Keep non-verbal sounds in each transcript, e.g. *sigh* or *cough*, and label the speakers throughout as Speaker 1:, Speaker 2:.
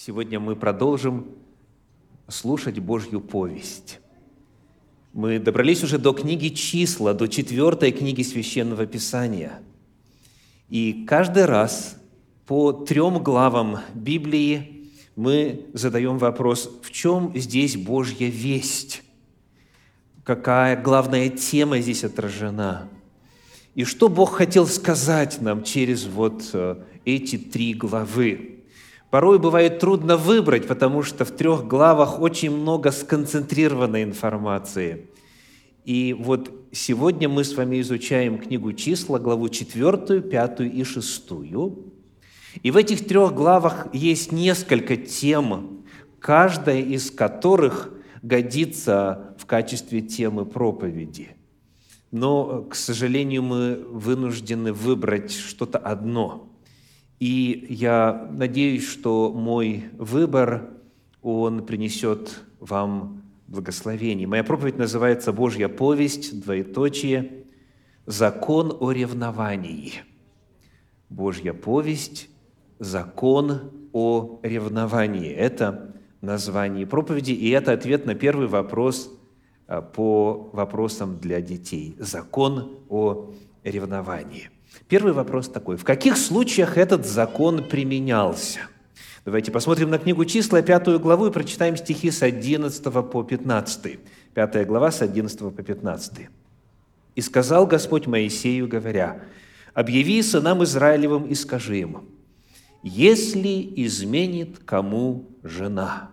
Speaker 1: Сегодня мы продолжим слушать Божью повесть. Мы добрались уже до книги «Числа», до четвертой книги Священного Писания. И каждый раз по трем главам Библии мы задаем вопрос, в чем здесь Божья весть? Какая главная тема здесь отражена? И что Бог хотел сказать нам через вот э, эти три главы? Порой бывает трудно выбрать, потому что в трех главах очень много сконцентрированной информации. И вот сегодня мы с вами изучаем книгу «Числа», главу 4, 5 и 6. И в этих трех главах есть несколько тем, каждая из которых годится в качестве темы проповеди. Но, к сожалению, мы вынуждены выбрать что-то одно – и я надеюсь, что мой выбор, он принесет вам благословение. Моя проповедь называется «Божья повесть», двоеточие, «Закон о ревновании». Божья повесть, закон о ревновании. Это название проповеди, и это ответ на первый вопрос а, по вопросам для детей. Закон о ревновании. Первый вопрос такой. В каких случаях этот закон применялся? Давайте посмотрим на книгу числа, пятую главу, и прочитаем стихи с 11 по 15. Пятая глава с 11 по 15. «И сказал Господь Моисею, говоря, «Объяви сынам Израилевым и скажи им, если изменит кому жена,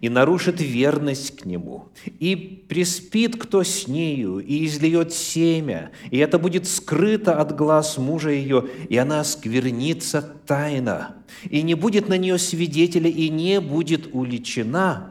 Speaker 1: и нарушит верность к нему, и приспит кто с нею, и излиет семя, и это будет скрыто от глаз мужа ее, и она сквернится тайно, и не будет на нее свидетеля, и не будет уличена,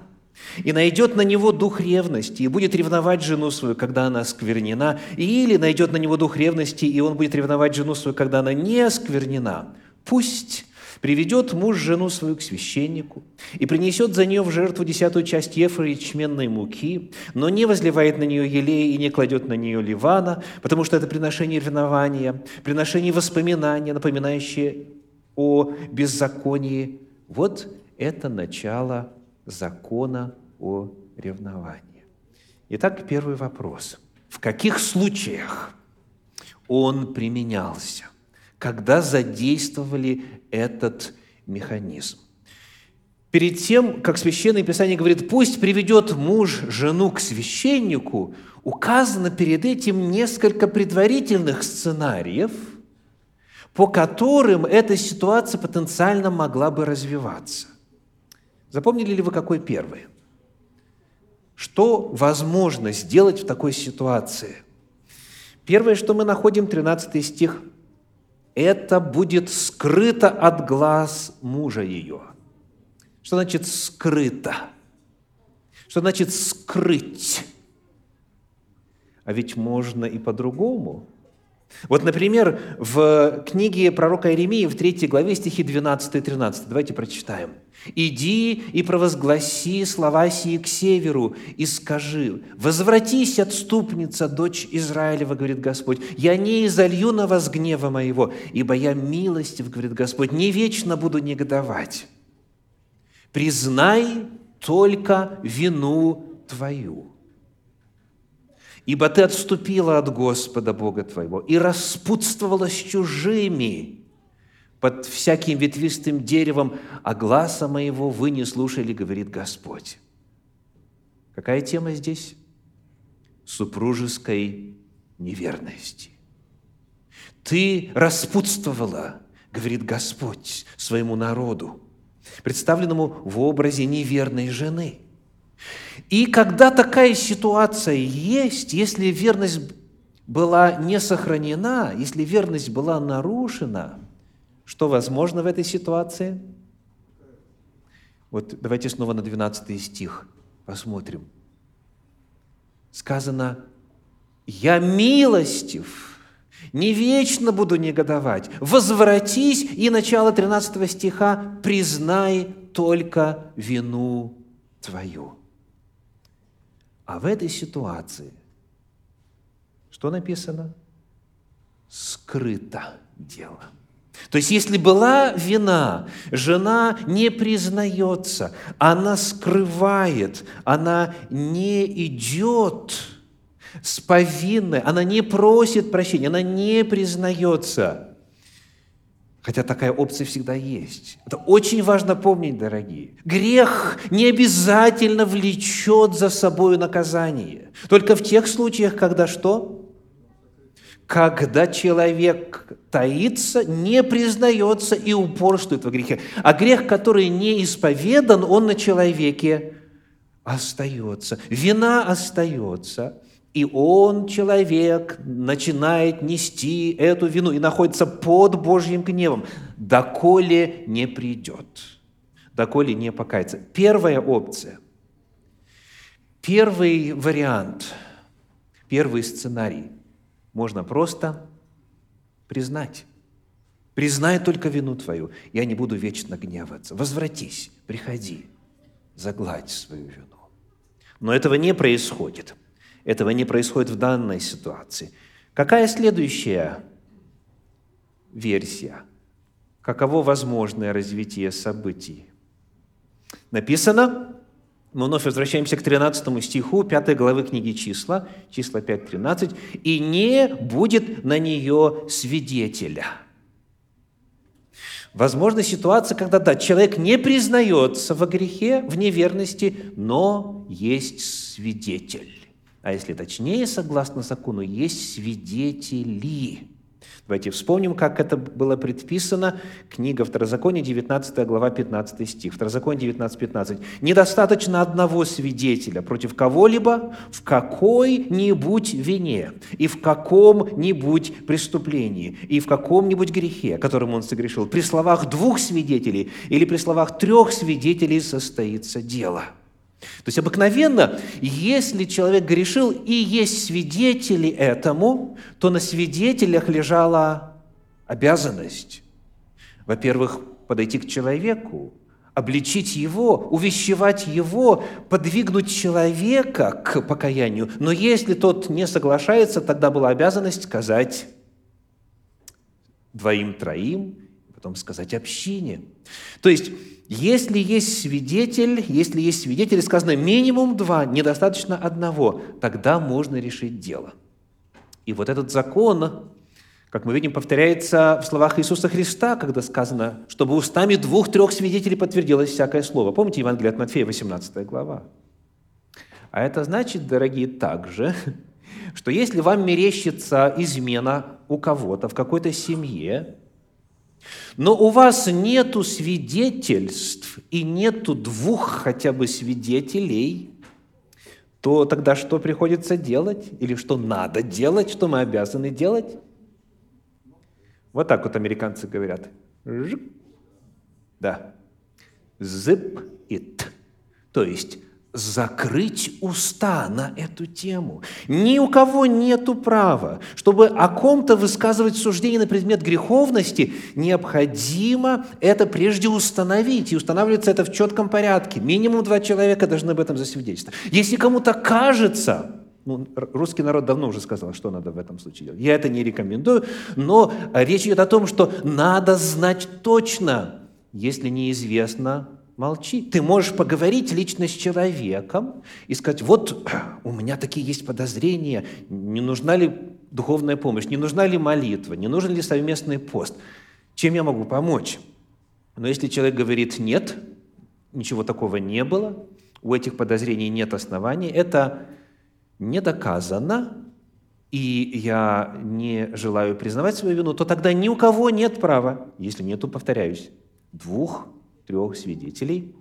Speaker 1: и найдет на него дух ревности, и будет ревновать жену свою, когда она сквернена, или найдет на него дух ревности, и он будет ревновать жену свою, когда она не сквернена, пусть приведет муж жену свою к священнику и принесет за нее в жертву десятую часть ефра ячменной муки, но не возливает на нее елея и не кладет на нее ливана, потому что это приношение ревнования, приношение воспоминания, напоминающее о беззаконии. Вот это начало закона о ревновании. Итак, первый вопрос. В каких случаях он применялся? Когда задействовали этот механизм. Перед тем, как Священное Писание говорит, пусть приведет муж жену к священнику, указано перед этим несколько предварительных сценариев, по которым эта ситуация потенциально могла бы развиваться. Запомнили ли вы, какой первый? Что возможно сделать в такой ситуации? Первое, что мы находим, 13 стих – это будет скрыто от глаз мужа ее. Что значит скрыто? Что значит скрыть? А ведь можно и по-другому. Вот, например, в книге пророка Иеремии в 3 главе стихи 12 и 13. Давайте прочитаем. «Иди и провозгласи слова сии к северу, и скажи, возвратись, отступница, дочь Израилева, говорит Господь, я не изолью на вас гнева моего, ибо я милостив, говорит Господь, не вечно буду негодовать. Признай только вину твою» Ибо ты отступила от Господа Бога твоего и распутствовала с чужими под всяким ветвистым деревом, а гласа моего вы не слушали, говорит Господь. Какая тема здесь? Супружеской неверности. Ты распутствовала, говорит Господь, своему народу, представленному в образе неверной жены – и когда такая ситуация есть, если верность была не сохранена, если верность была нарушена, что возможно в этой ситуации? Вот давайте снова на 12 стих посмотрим. Сказано, «Я милостив, не вечно буду негодовать. Возвратись» и начало 13 стиха «признай только вину твою». А в этой ситуации что написано? Скрыто дело. То есть, если была вина, жена не признается, она скрывает, она не идет с повинной, она не просит прощения, она не признается. Хотя такая опция всегда есть. Это очень важно помнить, дорогие. Грех не обязательно влечет за собой наказание. Только в тех случаях, когда что? когда человек таится, не признается и упорствует во грехе. А грех, который не исповедан, он на человеке остается. Вина остается, и он, человек, начинает нести эту вину и находится под Божьим гневом, доколе не придет, доколе не покается. Первая опция, первый вариант, первый сценарий – можно просто признать. Признай только вину твою, я не буду вечно гневаться. Возвратись, приходи, загладь свою вину. Но этого не происходит. Этого не происходит в данной ситуации. Какая следующая версия? Каково возможное развитие событий? Написано, мы вновь возвращаемся к 13 стиху 5 главы книги «Числа», числа 5.13, «И не будет на нее свидетеля». Возможна ситуация, когда, да, человек не признается во грехе, в неверности, но есть свидетель. А если точнее, согласно закону, есть свидетели. Давайте вспомним, как это было предписано. Книга Второзакония, 19 глава, 15 стих. Второзаконие 19, 15. «Недостаточно одного свидетеля против кого-либо в какой-нибудь вине и в каком-нибудь преступлении и в каком-нибудь грехе, которым он согрешил. При словах двух свидетелей или при словах трех свидетелей состоится дело». То есть обыкновенно, если человек грешил и есть свидетели этому, то на свидетелях лежала обязанность, во-первых, подойти к человеку, обличить его, увещевать его, подвигнуть человека к покаянию. Но если тот не соглашается, тогда была обязанность сказать двоим-троим, потом сказать общине. То есть если есть свидетель, если есть свидетели, сказано минимум два, недостаточно одного, тогда можно решить дело. И вот этот закон, как мы видим, повторяется в словах Иисуса Христа, когда сказано, чтобы устами двух-трех свидетелей подтвердилось всякое слово. Помните Евангелие от Матфея, 18 глава? А это значит, дорогие, также, *laughs* что если вам мерещится измена у кого-то в какой-то семье, но у вас нету свидетельств и нету двух хотя бы свидетелей, то тогда что приходится делать? Или что надо делать, что мы обязаны делать? Вот так вот американцы говорят. Жик. Да. Zip it. То есть закрыть уста на эту тему. Ни у кого нету права, чтобы о ком-то высказывать суждение на предмет греховности, необходимо это прежде установить. И устанавливается это в четком порядке. Минимум два человека должны об этом засвидетельствовать. Если кому-то кажется, ну, русский народ давно уже сказал, что надо в этом случае делать. Я это не рекомендую, но речь идет о том, что надо знать точно, если неизвестно, молчи. Ты можешь поговорить лично с человеком и сказать, вот *clears throat* у меня такие есть подозрения, не нужна ли духовная помощь, не нужна ли молитва, не нужен ли совместный пост, чем я могу помочь. Но если человек говорит «нет», ничего такого не было, у этих подозрений нет оснований, это не доказано, и я не желаю признавать свою вину, то тогда ни у кого нет права, если нету, повторяюсь, двух трех свидетелей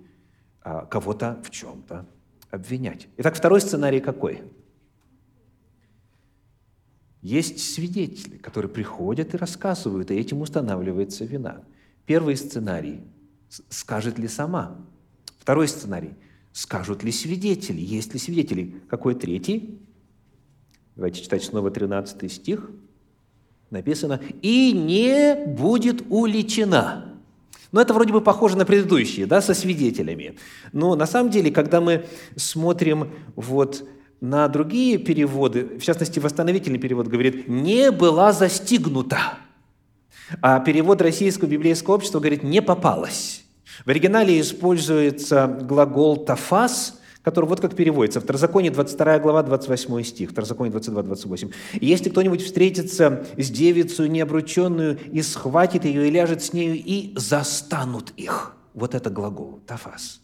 Speaker 1: а, кого-то в чем-то обвинять. Итак, второй сценарий какой? Есть свидетели, которые приходят и рассказывают, и этим устанавливается вина. Первый сценарий – скажет ли сама. Второй сценарий – скажут ли свидетели, есть ли свидетели. Какой третий? Давайте читать снова 13 стих. Написано «И не будет уличена». Но это вроде бы похоже на предыдущие, да, со свидетелями. Но на самом деле, когда мы смотрим вот на другие переводы, в частности, восстановительный перевод говорит, не была застигнута. А перевод российского библейского общества говорит «не попалось». В оригинале используется глагол «тафас», который вот как переводится. Второзаконие 22 глава, 28 стих, Второзаконие 22-28. «Если кто-нибудь встретится с девицей необрученную и схватит ее и ляжет с нею, и застанут их». Вот это глагол «тафас».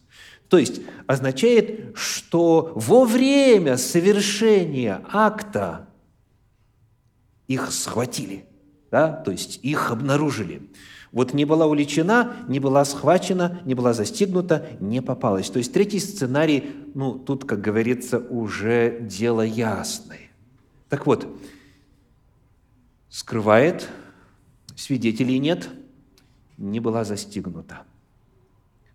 Speaker 1: То есть означает, что во время совершения акта их схватили, да? то есть их обнаружили. Вот не была уличена, не была схвачена, не была застигнута, не попалась. То есть третий сценарий, ну, тут, как говорится, уже дело ясное. Так вот, скрывает, свидетелей нет, не была застигнута.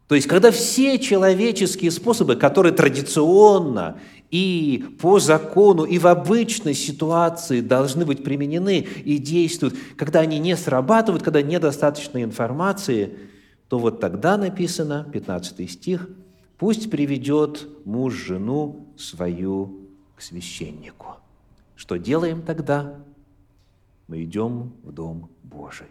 Speaker 1: То есть, когда все человеческие способы, которые традиционно и по закону, и в обычной ситуации должны быть применены и действуют, когда они не срабатывают, когда недостаточно информации, то вот тогда написано, 15 стих, «Пусть приведет муж жену свою к священнику». Что делаем тогда? Мы идем в Дом Божий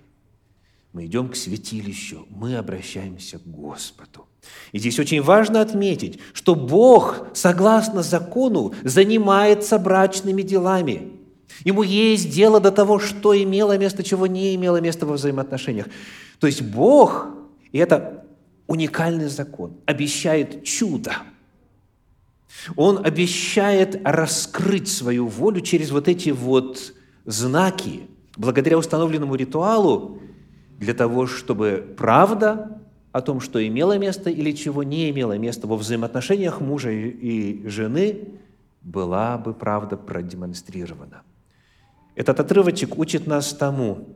Speaker 1: мы идем к святилищу, мы обращаемся к Господу. И здесь очень важно отметить, что Бог, согласно закону, занимается брачными делами. Ему есть дело до того, что имело место, чего не имело места во взаимоотношениях. То есть Бог, и это уникальный закон, обещает чудо. Он обещает раскрыть свою волю через вот эти вот знаки, благодаря установленному ритуалу, для того, чтобы правда о том, что имело место или чего не имело места во взаимоотношениях мужа и жены, была бы правда продемонстрирована. Этот отрывочек учит нас тому,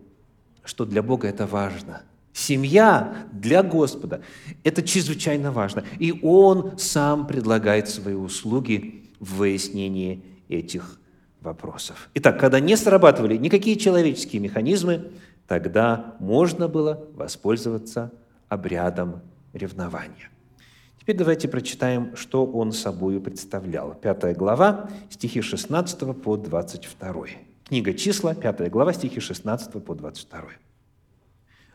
Speaker 1: что для Бога это важно. Семья для Господа – это чрезвычайно важно. И Он сам предлагает свои услуги в выяснении этих вопросов. Итак, когда не срабатывали никакие человеческие механизмы, тогда можно было воспользоваться обрядом ревнования. Теперь давайте прочитаем, что он собою представлял. Пятая глава, стихи 16 по 22. Книга «Числа», пятая глава, стихи 16 по 22.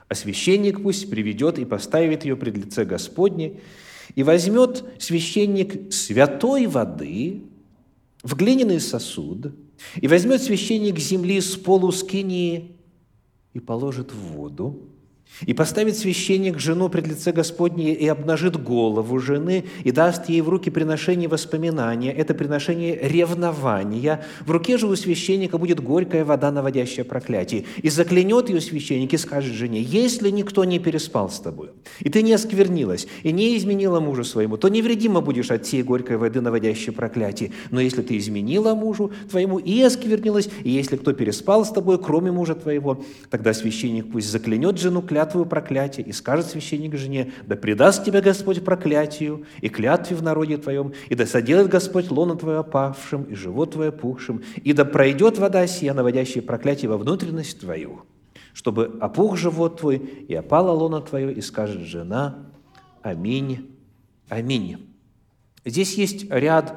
Speaker 1: «А священник пусть приведет и поставит ее пред лице Господне, и возьмет священник святой воды в глиняный сосуд, и возьмет священник земли с полу скинии и положит в воду, и поставит священник жену пред лице Господне и обнажит голову жены, и даст ей в руки приношение воспоминания, это приношение ревнования. В руке же у священника будет горькая вода, наводящая проклятие. И заклянет ее священник и скажет жене, если никто не переспал с тобой, и ты не осквернилась, и не изменила мужу своему, то невредимо будешь от сей горькой воды, наводящей проклятие. Но если ты изменила мужу твоему и осквернилась, и если кто переспал с тобой, кроме мужа твоего, тогда священник пусть заклянет жену клятву, клятву проклятие, и скажет священник жене, да предаст тебя Господь проклятию и клятве в народе твоем, и да соделает Господь лоно твое опавшим, и живот твое пухшим, и да пройдет вода сия, наводящая проклятие во внутренность твою, чтобы опух живот твой, и опала лона твое, и скажет жена, аминь, аминь. Здесь есть ряд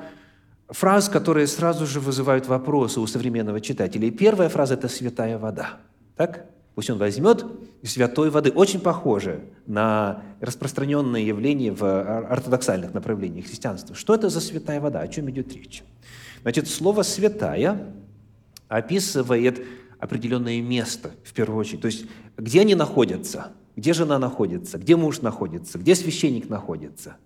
Speaker 1: фраз, которые сразу же вызывают вопросы у современного читателя. И первая фраза – это «святая вода». Так? Пусть он возьмет святой воды. Очень похоже на распространенное явление в ортодоксальных направлениях христианства. Что это за святая вода? О чем идет речь? Значит, слово «святая» описывает определенное место, в первую очередь. То есть, где они находятся, где жена находится, где муж находится, где священник находится.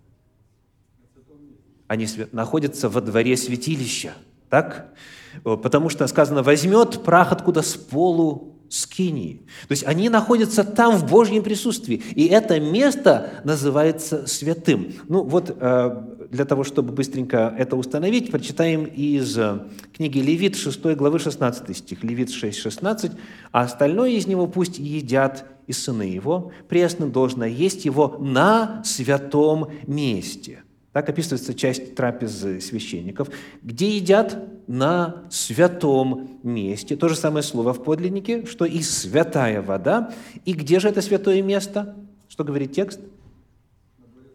Speaker 1: Они находятся во дворе святилища, так? Потому что сказано, возьмет прах откуда с полу Скинии. То есть они находятся там, в Божьем присутствии. И это место называется святым. Ну вот э, для того, чтобы быстренько это установить, прочитаем из э, книги Левит 6 главы 16 стих. Левит 6, 16. «А остальное из него пусть едят и сыны его, пресным должно есть его на святом месте». Так описывается часть трапезы священников, где едят на святом месте. То же самое слово в подлиннике, что и святая вода. И где же это святое место? Что говорит текст?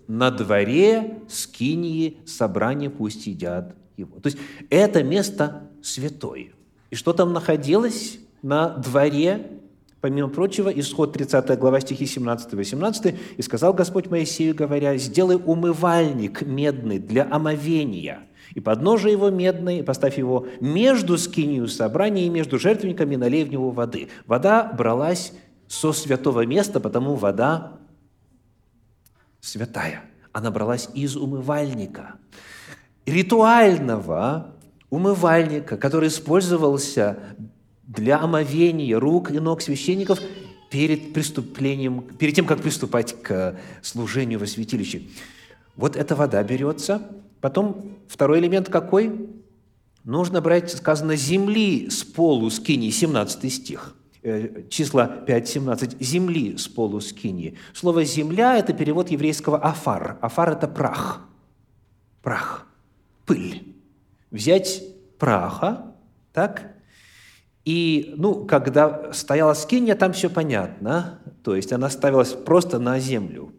Speaker 1: На дворе скинии собрания пусть едят его. То есть это место святое. И что там находилось на дворе Помимо прочего, исход 30 глава стихи 17-18, «И сказал Господь Моисею, говоря, «Сделай умывальник медный для омовения, и подножие его медное, и поставь его между скинию собрания и между жертвенниками, налей в него воды». Вода бралась со святого места, потому вода святая. Она бралась из умывальника. Ритуального умывальника, который использовался для омовения рук и ног священников перед преступлением, перед тем, как приступать к служению во святилище. Вот эта вода берется. Потом второй элемент какой? Нужно брать, сказано, земли с полу скини, 17 стих э, числа 5.17, земли с полу скини. Слово «земля» – это перевод еврейского «афар». «Афар» – это прах. Прах, пыль. Взять праха, так, и, ну, когда стояла скиния, там все понятно. То есть она ставилась просто на землю.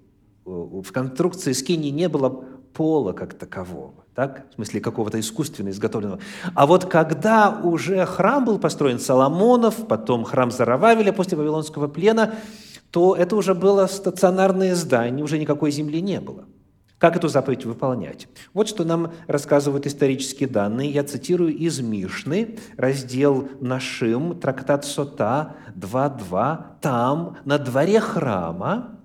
Speaker 1: В конструкции скинии не было пола как такового, так? в смысле какого-то искусственно изготовленного. А вот когда уже храм был построен Соломонов, потом храм Зарававеля после Вавилонского плена, то это уже было стационарное здание, уже никакой земли не было. Как эту заповедь выполнять? Вот что нам рассказывают исторические данные. Я цитирую из Мишны, раздел Нашим, трактат Сота 2.2. Там, на дворе храма,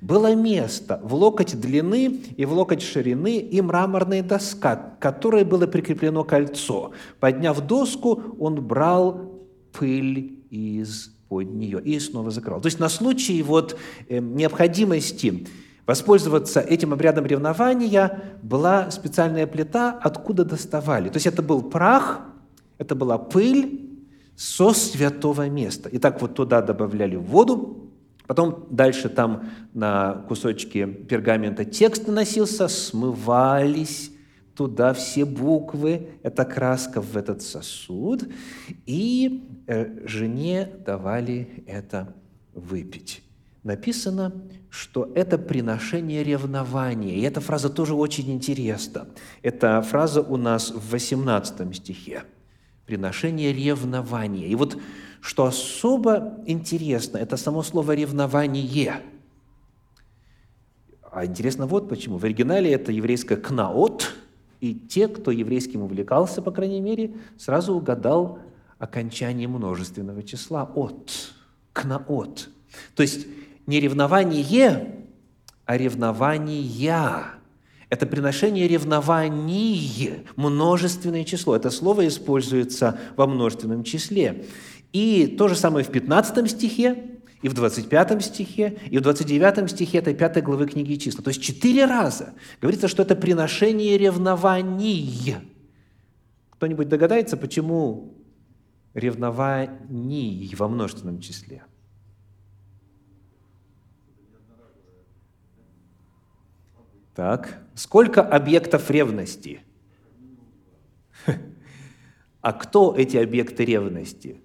Speaker 1: было место в локоть длины и в локоть ширины и мраморная доска, к которой было прикреплено кольцо. Подняв доску, он брал пыль из под нее и снова закрывал. То есть на случай вот э, необходимости Воспользоваться этим обрядом ревнования была специальная плита, откуда доставали. То есть это был прах, это была пыль со святого места. И так вот туда добавляли воду, потом дальше там на кусочке пергамента текст наносился, смывались туда все буквы, эта краска в этот сосуд, и э, жене давали это выпить написано, что это приношение ревнования. И эта фраза тоже очень интересна. Эта фраза у нас в 18 стихе. Приношение ревнования. И вот что особо интересно, это само слово «ревнование». А интересно вот почему. В оригинале это еврейское «кнаот», и те, кто еврейским увлекался, по крайней мере, сразу угадал окончание множественного числа «от», «кнаот». То есть не ревнование, а ревнования. Это приношение ревнований, множественное число. Это слово используется во множественном числе. И то же самое в 15 стихе, и в 25 стихе, и в 29 стихе этой пятой главы книги числа. То есть четыре раза говорится, что это приношение ревнований. Кто-нибудь догадается, почему ревнований во множественном числе? Так, сколько объектов ревности? А кто эти объекты ревности?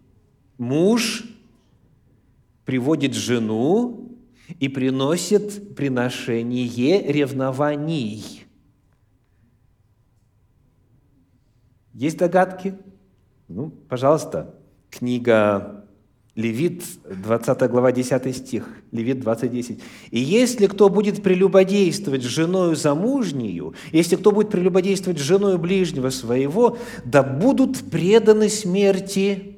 Speaker 1: Муж приводит жену и приносит приношение ревнований. Есть догадки? Ну, пожалуйста, книга Левит, 20 глава, 10 стих, Левит 20, «И если кто будет прелюбодействовать с женою замужнею, если кто будет прелюбодействовать с женою ближнего своего, да будут преданы смерти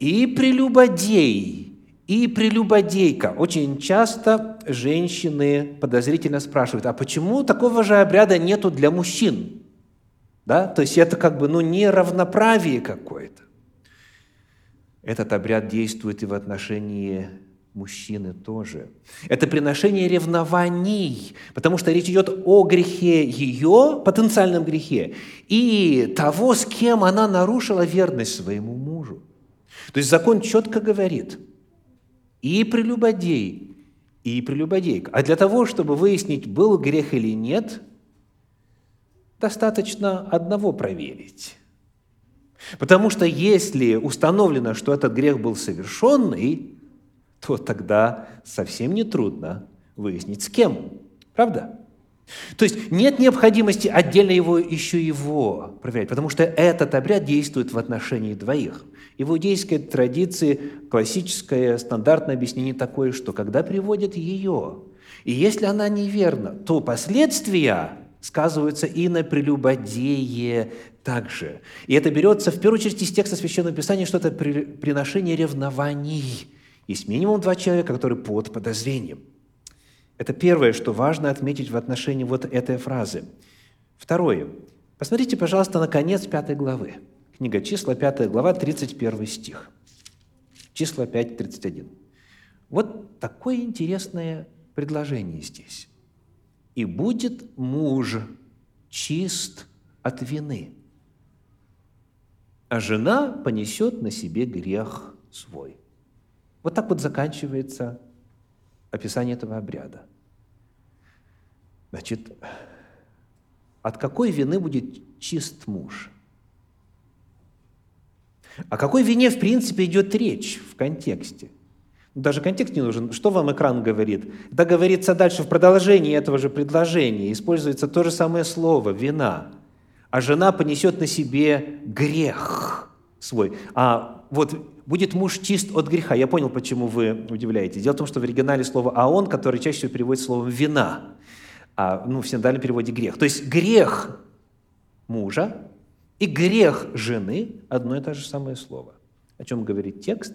Speaker 1: и прелюбодей, и прелюбодейка». Очень часто женщины подозрительно спрашивают, а почему такого же обряда нету для мужчин? Да? То есть это как бы ну, неравноправие какое-то. Этот обряд действует и в отношении мужчины тоже. Это приношение ревнований, потому что речь идет о грехе ее, потенциальном грехе, и того, с кем она нарушила верность своему мужу. То есть закон четко говорит, и прелюбодей, и прелюбодейка. А для того, чтобы выяснить, был грех или нет, достаточно одного проверить. Потому что если установлено, что этот грех был совершенный, то тогда совсем не трудно выяснить, с кем. Правда? То есть нет необходимости отдельно его еще его проверять, потому что этот обряд действует в отношении двоих. И в иудейской традиции классическое стандартное объяснение такое, что когда приводят ее, и если она неверна, то последствия сказываются и на прелюбодее также. И это берется в первую очередь из текста Священного Писания, что это приношение ревнований. Есть минимум два человека, которые под подозрением. Это первое, что важно отметить в отношении вот этой фразы. Второе. Посмотрите, пожалуйста, на конец пятой главы. Книга числа, пятая глава, 31 стих. Числа 5, 31. Вот такое интересное предложение здесь. «И будет муж чист от вины, а жена понесет на себе грех свой». Вот так вот заканчивается описание этого обряда. Значит, от какой вины будет чист муж? О какой вине, в принципе, идет речь в контексте? Даже контекст не нужен. Что вам экран говорит? Да говорится дальше в продолжении этого же предложения. Используется то же самое слово «вина». А жена понесет на себе грех свой. А вот будет муж чист от греха. Я понял, почему вы удивляетесь. Дело в том, что в оригинале слово «аон», которое чаще всего переводится словом «вина», а ну, в синодальном переводе «грех». То есть грех мужа и грех жены – одно и то же самое слово. О чем говорит текст?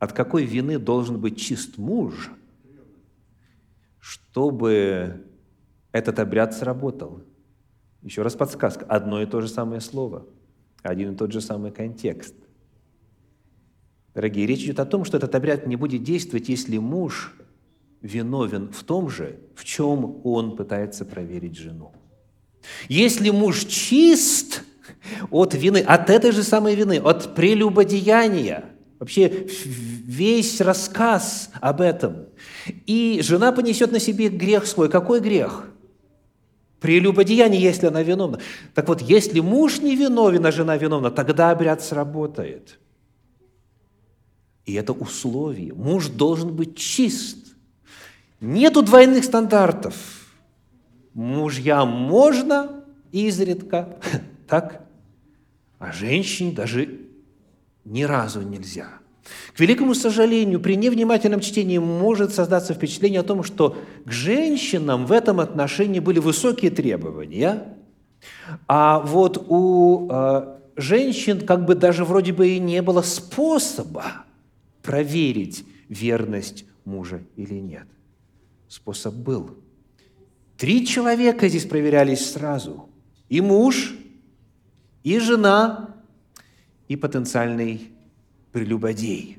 Speaker 1: От какой вины должен быть чист муж, чтобы этот обряд сработал? Еще раз подсказка. Одно и то же самое слово – один и тот же самый контекст. Дорогие, речь идет о том, что этот обряд не будет действовать, если муж виновен в том же, в чем он пытается проверить жену. Если муж чист от вины, от этой же самой вины, от прелюбодеяния, вообще весь рассказ об этом, и жена понесет на себе грех свой. Какой грех? Прелюбодеяние, если она виновна. Так вот, если муж не виновен, а жена виновна, тогда обряд сработает. И это условие. Муж должен быть чист. Нету двойных стандартов. Мужьям можно изредка, *laughs* так? А женщине даже ни разу нельзя. К великому сожалению, при невнимательном чтении может создаться впечатление о том, что к женщинам в этом отношении были высокие требования, а вот у э, женщин как бы даже вроде бы и не было способа проверить верность мужа или нет. Способ был. Три человека здесь проверялись сразу. И муж, и жена, и потенциальный прелюбодей.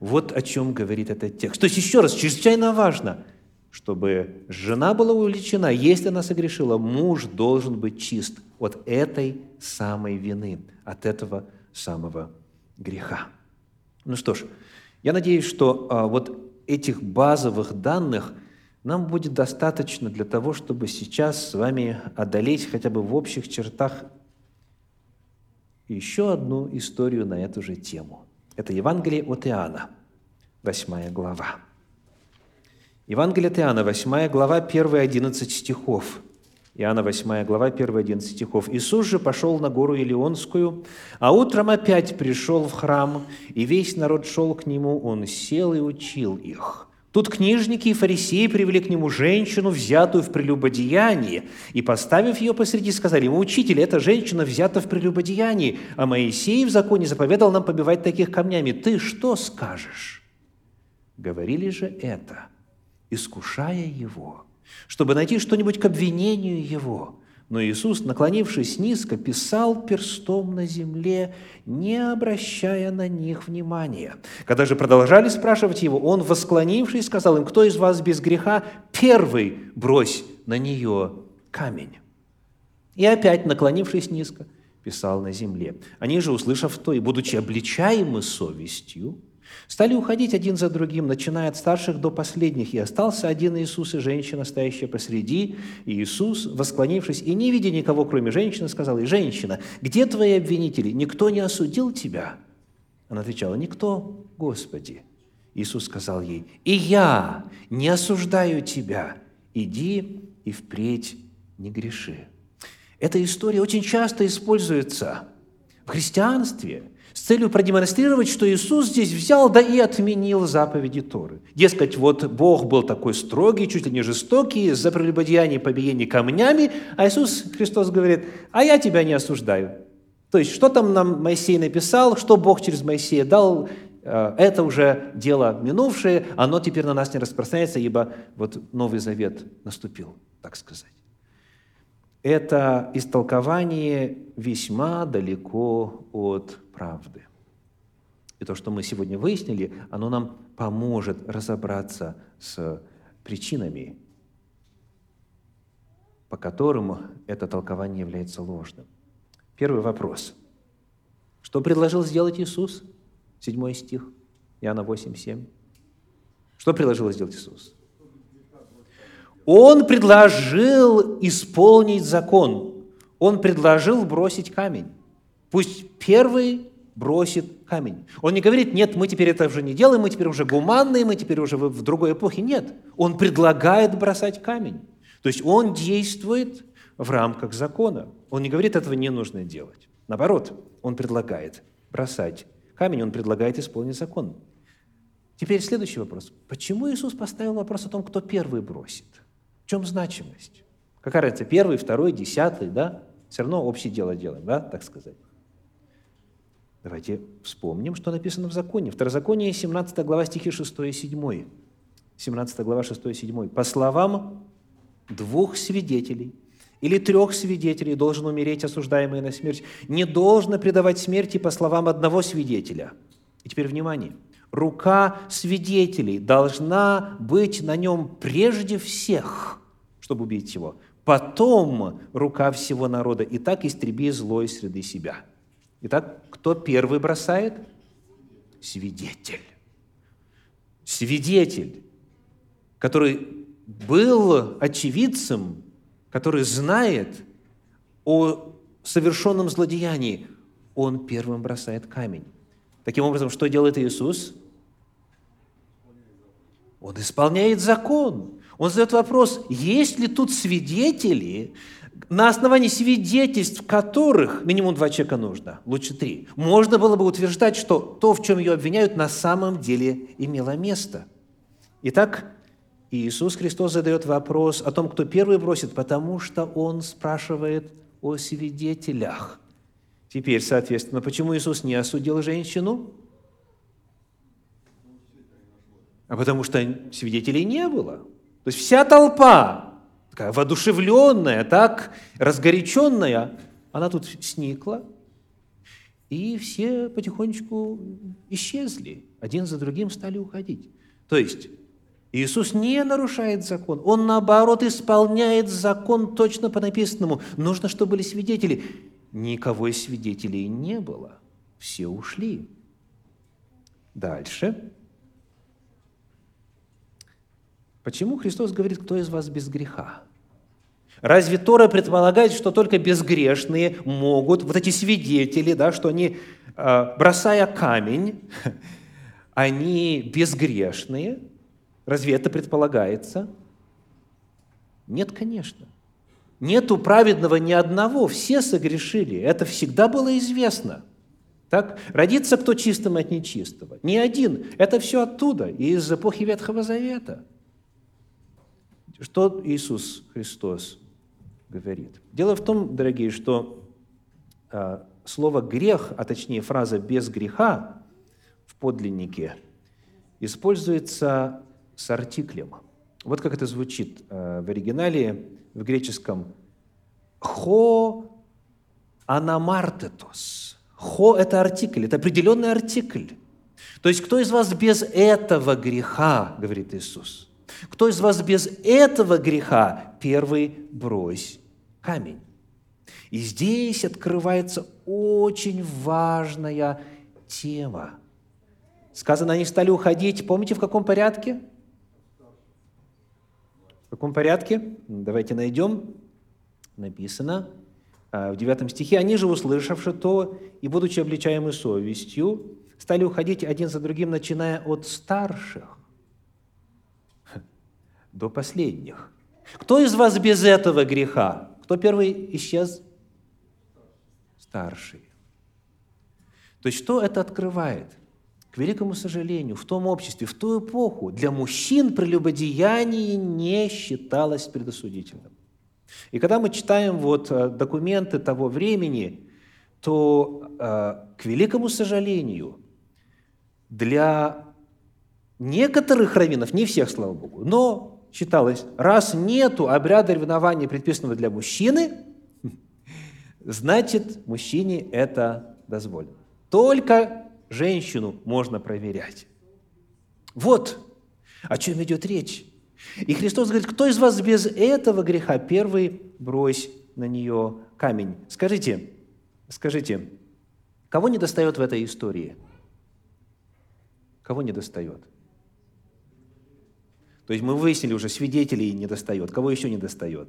Speaker 1: Вот о чем говорит этот текст. То есть, еще раз, чрезвычайно важно, чтобы жена была увлечена, если она согрешила, муж должен быть чист от этой самой вины, от этого самого греха. Ну что ж, я надеюсь, что а, вот этих базовых данных нам будет достаточно для того, чтобы сейчас с вами одолеть хотя бы в общих чертах еще одну историю на эту же тему. Это Евангелие от Иоанна, 8 глава. Евангелие от Иоанна, 8 глава, 1 11 стихов. Иоанна 8 глава, 1 11 стихов. «Иисус же пошел на гору Илионскую, а утром опять пришел в храм, и весь народ шел к нему, он сел и учил их». Тут книжники и фарисеи привели к нему женщину, взятую в прелюбодеянии, и, поставив ее посреди, сказали ему, «Учитель, эта женщина взята в прелюбодеянии, а Моисей в законе заповедал нам побивать таких камнями. Ты что скажешь?» Говорили же это, искушая его, чтобы найти что-нибудь к обвинению его – но Иисус, наклонившись низко, писал перстом на земле, не обращая на них внимания. Когда же продолжали спрашивать его, он, восклонившись, сказал им, «Кто из вас без греха, первый брось на нее камень». И опять, наклонившись низко, писал на земле. Они же, услышав то и будучи обличаемы совестью, Стали уходить один за другим, начиная от старших до последних, и остался один Иисус и женщина, стоящая посреди. И Иисус, восклонившись и не видя никого, кроме женщины, сказал ей, «Женщина, где твои обвинители? Никто не осудил тебя?» Она отвечала, «Никто, Господи». Иисус сказал ей, «И я не осуждаю тебя, иди и впредь не греши». Эта история очень часто используется в христианстве с целью продемонстрировать, что Иисус здесь взял, да и отменил заповеди Торы. Дескать, вот Бог был такой строгий, чуть ли не жестокий, за прелюбодеяние и побиение камнями, а Иисус Христос говорит, а я тебя не осуждаю. То есть, что там нам Моисей написал, что Бог через Моисея дал, э, это уже дело минувшее, оно теперь на нас не распространяется, ибо вот Новый Завет наступил, так сказать. Это истолкование весьма далеко от правды. И то, что мы сегодня выяснили, оно нам поможет разобраться с причинами, по которым это толкование является ложным. Первый вопрос. Что предложил сделать Иисус? Седьмой стих, Иоанна 8, 7. Что предложил сделать Иисус? Он предложил исполнить закон. Он предложил бросить камень. Пусть первый бросит камень. Он не говорит, нет, мы теперь это уже не делаем, мы теперь уже гуманные, мы теперь уже в другой эпохе. Нет, он предлагает бросать камень. То есть он действует в рамках закона. Он не говорит, этого не нужно делать. Наоборот, он предлагает бросать камень, он предлагает исполнить закон. Теперь следующий вопрос. Почему Иисус поставил вопрос о том, кто первый бросит? В чем значимость? Какая разница, первый, второй, десятый, да? Все равно общее дело делаем, да, так сказать. Давайте вспомним, что написано в законе. Второзаконие, 17 глава, стихи 6 и 7. 17 глава, 6 и 7. «По словам двух свидетелей или трех свидетелей должен умереть осуждаемый на смерть. Не должно предавать смерти по словам одного свидетеля». И теперь внимание. Рука свидетелей должна быть на нем прежде всех, чтобы убить его. Потом рука всего народа. И так истреби зло из среды себя. Итак, кто первый бросает? Свидетель. Свидетель, который был очевидцем, который знает о совершенном злодеянии, он первым бросает камень. Таким образом, что делает Иисус? Он исполняет закон. Он задает вопрос, есть ли тут свидетели, на основании свидетельств которых, минимум два человека нужно, лучше три, можно было бы утверждать, что то, в чем ее обвиняют, на самом деле имело место. Итак, Иисус Христос задает вопрос о том, кто первый бросит, потому что Он спрашивает о свидетелях. Теперь, соответственно, почему Иисус не осудил женщину? А потому что свидетелей не было. То есть вся толпа такая воодушевленная, так разгоряченная, она тут сникла, и все потихонечку исчезли, один за другим стали уходить. То есть Иисус не нарушает закон, Он, наоборот, исполняет закон точно по написанному. Нужно, чтобы были свидетели. Никого из свидетелей не было, все ушли. Дальше. Почему Христос говорит, кто из вас без греха? Разве Тора предполагает, что только безгрешные могут, вот эти свидетели, да, что они, а, бросая камень, *laughs* они безгрешные? Разве это предполагается? Нет, конечно. Нету праведного ни одного, все согрешили. Это всегда было известно. Так? Родится кто чистым от нечистого. Ни один. Это все оттуда, из эпохи Ветхого Завета. Что Иисус Христос говорит. Дело в том, дорогие, что а, слово «грех», а точнее фраза «без греха» в подлиннике используется с артиклем. Вот как это звучит а, в оригинале, в греческом «хо анамартетос». «Хо» – это артикль, это определенный артикль. То есть, кто из вас без этого греха, говорит Иисус, кто из вас без этого греха, первый брось камень. И здесь открывается очень важная тема. Сказано, они стали уходить, помните, в каком порядке? В каком порядке? Давайте найдем. Написано а, в 9 стихе. «Они же, услышавши то, и, будучи обличаемы совестью, стали уходить один за другим, начиная от старших». До последних. Кто из вас без этого греха? Кто первый исчез? Старший. То есть что это открывает? К великому сожалению, в том обществе, в ту эпоху для мужчин прелюбодеяние не считалось предосудительным. И когда мы читаем вот э, документы того времени, то, э, к великому сожалению, для некоторых раввинов, не всех, слава Богу, но считалось, раз нету обряда ревнования, предписанного для мужчины, значит, мужчине это дозволено. Только женщину можно проверять. Вот о чем идет речь. И Христос говорит, кто из вас без этого греха, первый брось на нее камень. Скажите, скажите, кого не достает в этой истории? Кого не достает? То есть мы выяснили уже, свидетелей не достает. Кого еще не достает?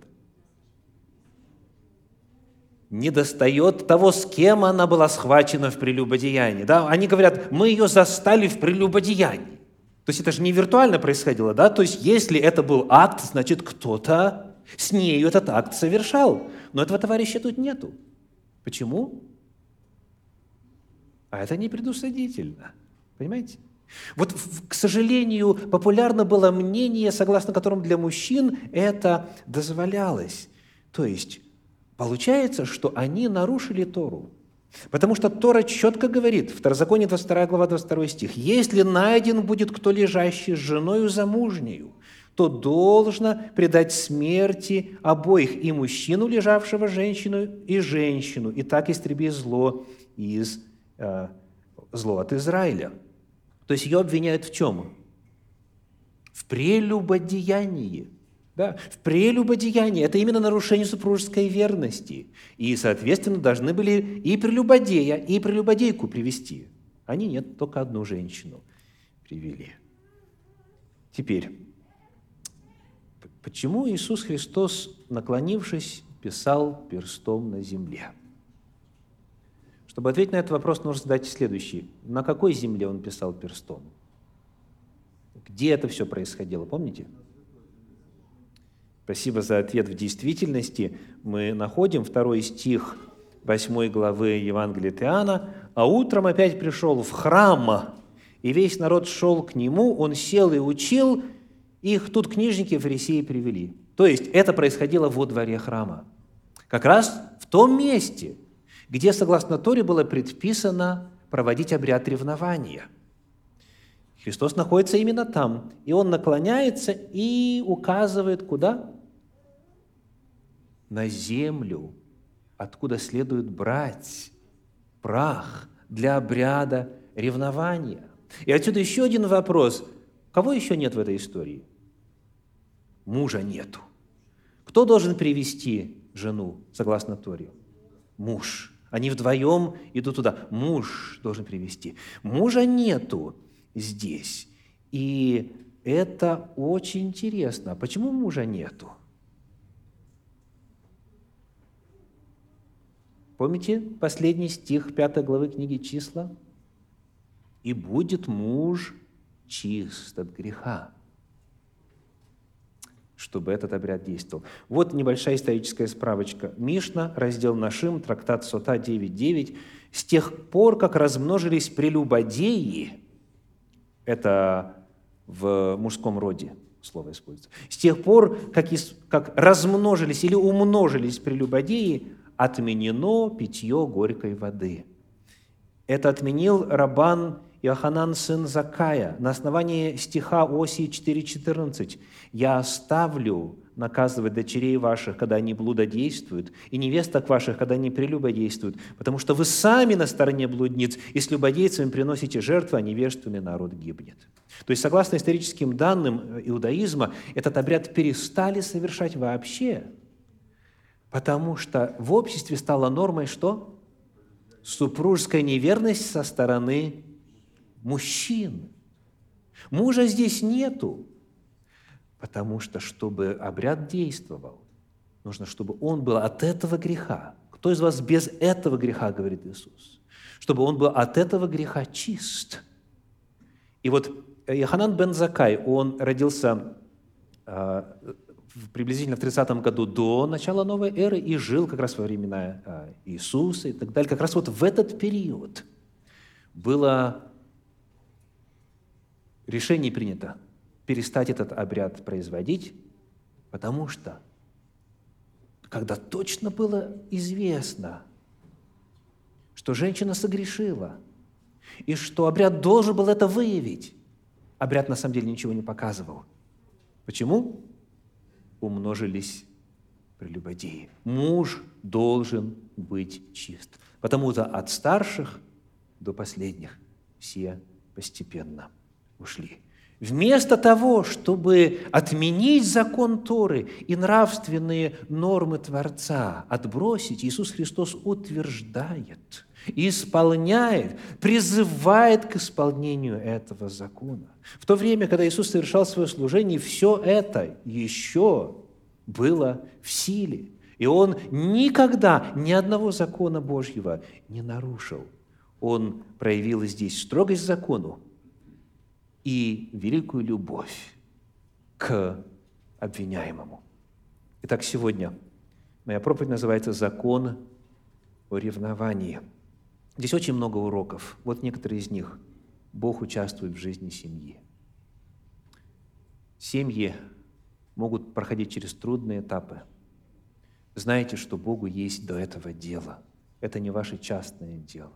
Speaker 1: Не достает того, с кем она была схвачена в прелюбодеянии. Да? Они говорят, мы ее застали в прелюбодеянии. То есть это же не виртуально происходило, да? То есть если это был акт, значит кто-то с нею этот акт совершал. Но этого товарища тут нету. Почему? А это не предусудительно. Понимаете? Вот, к сожалению, популярно было мнение, согласно которому для мужчин это дозволялось. То есть, получается, что они нарушили Тору. Потому что Тора четко говорит, Второзаконие 22 глава 22 стих, «Если найден будет кто лежащий с женою замужнею, то должно предать смерти обоих, и мужчину, лежавшего женщину, и женщину, и так истреби зло из э, зло от Израиля». То есть ее обвиняют в чем? В прелюбодеянии. Да, в прелюбодеянии. Это именно нарушение супружеской верности. И, соответственно, должны были и прелюбодея, и прелюбодейку привести. Они нет, только одну женщину привели. Теперь, почему Иисус Христос, наклонившись, писал перстом на земле? Чтобы ответить на этот вопрос, нужно задать следующий. На какой земле он писал перстом? Где это все происходило, помните? Спасибо за ответ. В действительности мы находим второй стих 8 главы Евангелия Иоанна. «А утром опять пришел в храм, и весь народ шел к нему, он сел и учил, их тут книжники фарисеи привели». То есть это происходило во дворе храма. Как раз в том месте – где, согласно Торе, было предписано проводить обряд ревнования. Христос находится именно там, и Он наклоняется и указывает куда? На землю, откуда следует брать прах для обряда ревнования. И отсюда еще один вопрос. Кого еще нет в этой истории? Мужа нету. Кто должен привести жену, согласно Торе? Муж. Они вдвоем идут туда. Муж должен привести. Мужа нету здесь. И это очень интересно. А почему мужа нету? Помните последний стих 5 главы книги «Числа»? «И будет муж чист от греха» чтобы этот обряд действовал. Вот небольшая историческая справочка. Мишна, раздел Нашим, трактат Сота 9.9. «С тех пор, как размножились прелюбодеи», это в мужском роде слово используется, «с тех пор, как, из, как размножились или умножились прелюбодеи, отменено питье горькой воды». Это отменил Рабан Иоханан, сын Закая, на основании стиха Осии 4.14, «Я оставлю наказывать дочерей ваших, когда они блудодействуют, и невесток ваших, когда они прелюбодействуют, потому что вы сами на стороне блудниц, и с любодейцами приносите жертвы, а невежественный народ гибнет». То есть, согласно историческим данным иудаизма, этот обряд перестали совершать вообще, потому что в обществе стала нормой что? Супружеская неверность со стороны мужчин. Мужа здесь нету, потому что, чтобы обряд действовал, нужно, чтобы он был от этого греха. Кто из вас без этого греха, говорит Иисус? Чтобы он был от этого греха чист. И вот Яханан бен Закай, он родился а, приблизительно в 30 году до начала новой эры и жил как раз во времена а, Иисуса и так далее. Как раз вот в этот период было решение принято перестать этот обряд производить, потому что когда точно было известно, что женщина согрешила, и что обряд должен был это выявить, обряд на самом деле ничего не показывал. Почему? Умножились прелюбодеи. Муж должен быть чист. Потому-то от старших до последних все постепенно ушли. Вместо того, чтобы отменить закон Торы и нравственные нормы Творца, отбросить, Иисус Христос утверждает, исполняет, призывает к исполнению этого закона. В то время, когда Иисус совершал свое служение, все это еще было в силе. И Он никогда ни одного закона Божьего не нарушил. Он проявил здесь строгость закону, и великую любовь к обвиняемому. Итак, сегодня моя проповедь называется «Закон о ревновании». Здесь очень много уроков. Вот некоторые из них. Бог участвует в жизни семьи. Семьи могут проходить через трудные этапы. Знаете, что Богу есть до этого дело. Это не ваше частное дело.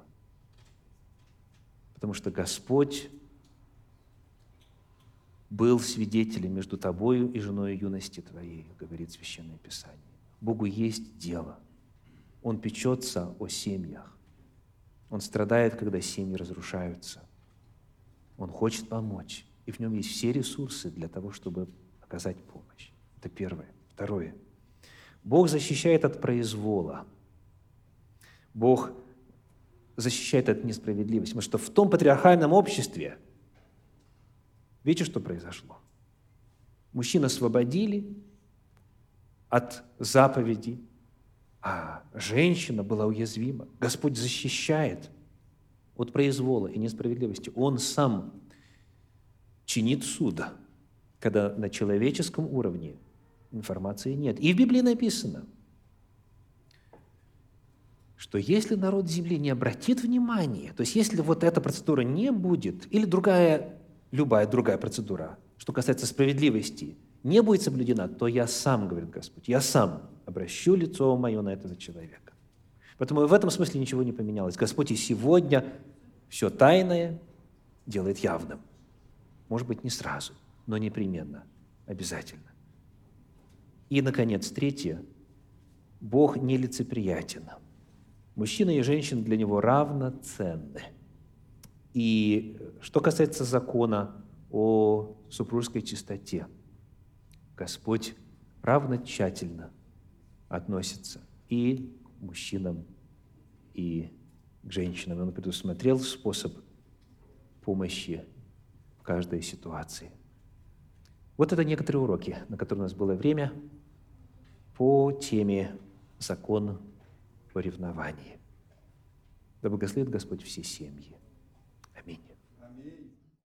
Speaker 1: Потому что Господь был свидетелем между тобою и женой юности твоей, говорит Священное Писание. Богу есть дело. Он печется о семьях. Он страдает, когда семьи разрушаются. Он хочет помочь. И в нем есть все ресурсы для того, чтобы оказать помощь. Это первое. Второе. Бог защищает от произвола. Бог защищает от несправедливости. Потому что в том патриархальном обществе – Видите, что произошло? Мужчин освободили от заповеди, а женщина была уязвима. Господь защищает от произвола и несправедливости. Он сам чинит суда, когда на человеческом уровне информации нет. И в Библии написано, что если народ земли не обратит внимания, то есть если вот эта процедура не будет, или другая любая другая процедура, что касается справедливости, не будет соблюдена, то я сам, говорит Господь, я сам обращу лицо мое на этого человека. Поэтому в этом смысле ничего не поменялось. Господь и сегодня все тайное делает явным. Может быть, не сразу, но непременно, обязательно. И, наконец, третье. Бог нелицеприятен. Мужчина и женщина для Него равноценны – и что касается закона о супружеской чистоте, Господь равно тщательно относится и к мужчинам, и к женщинам. Он предусмотрел способ помощи в каждой ситуации. Вот это некоторые уроки, на которые у нас было время по теме «Закон о ревновании». Да благословит Господь все семьи.